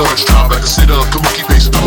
up. Drop like a sit up. Come on, keep pace.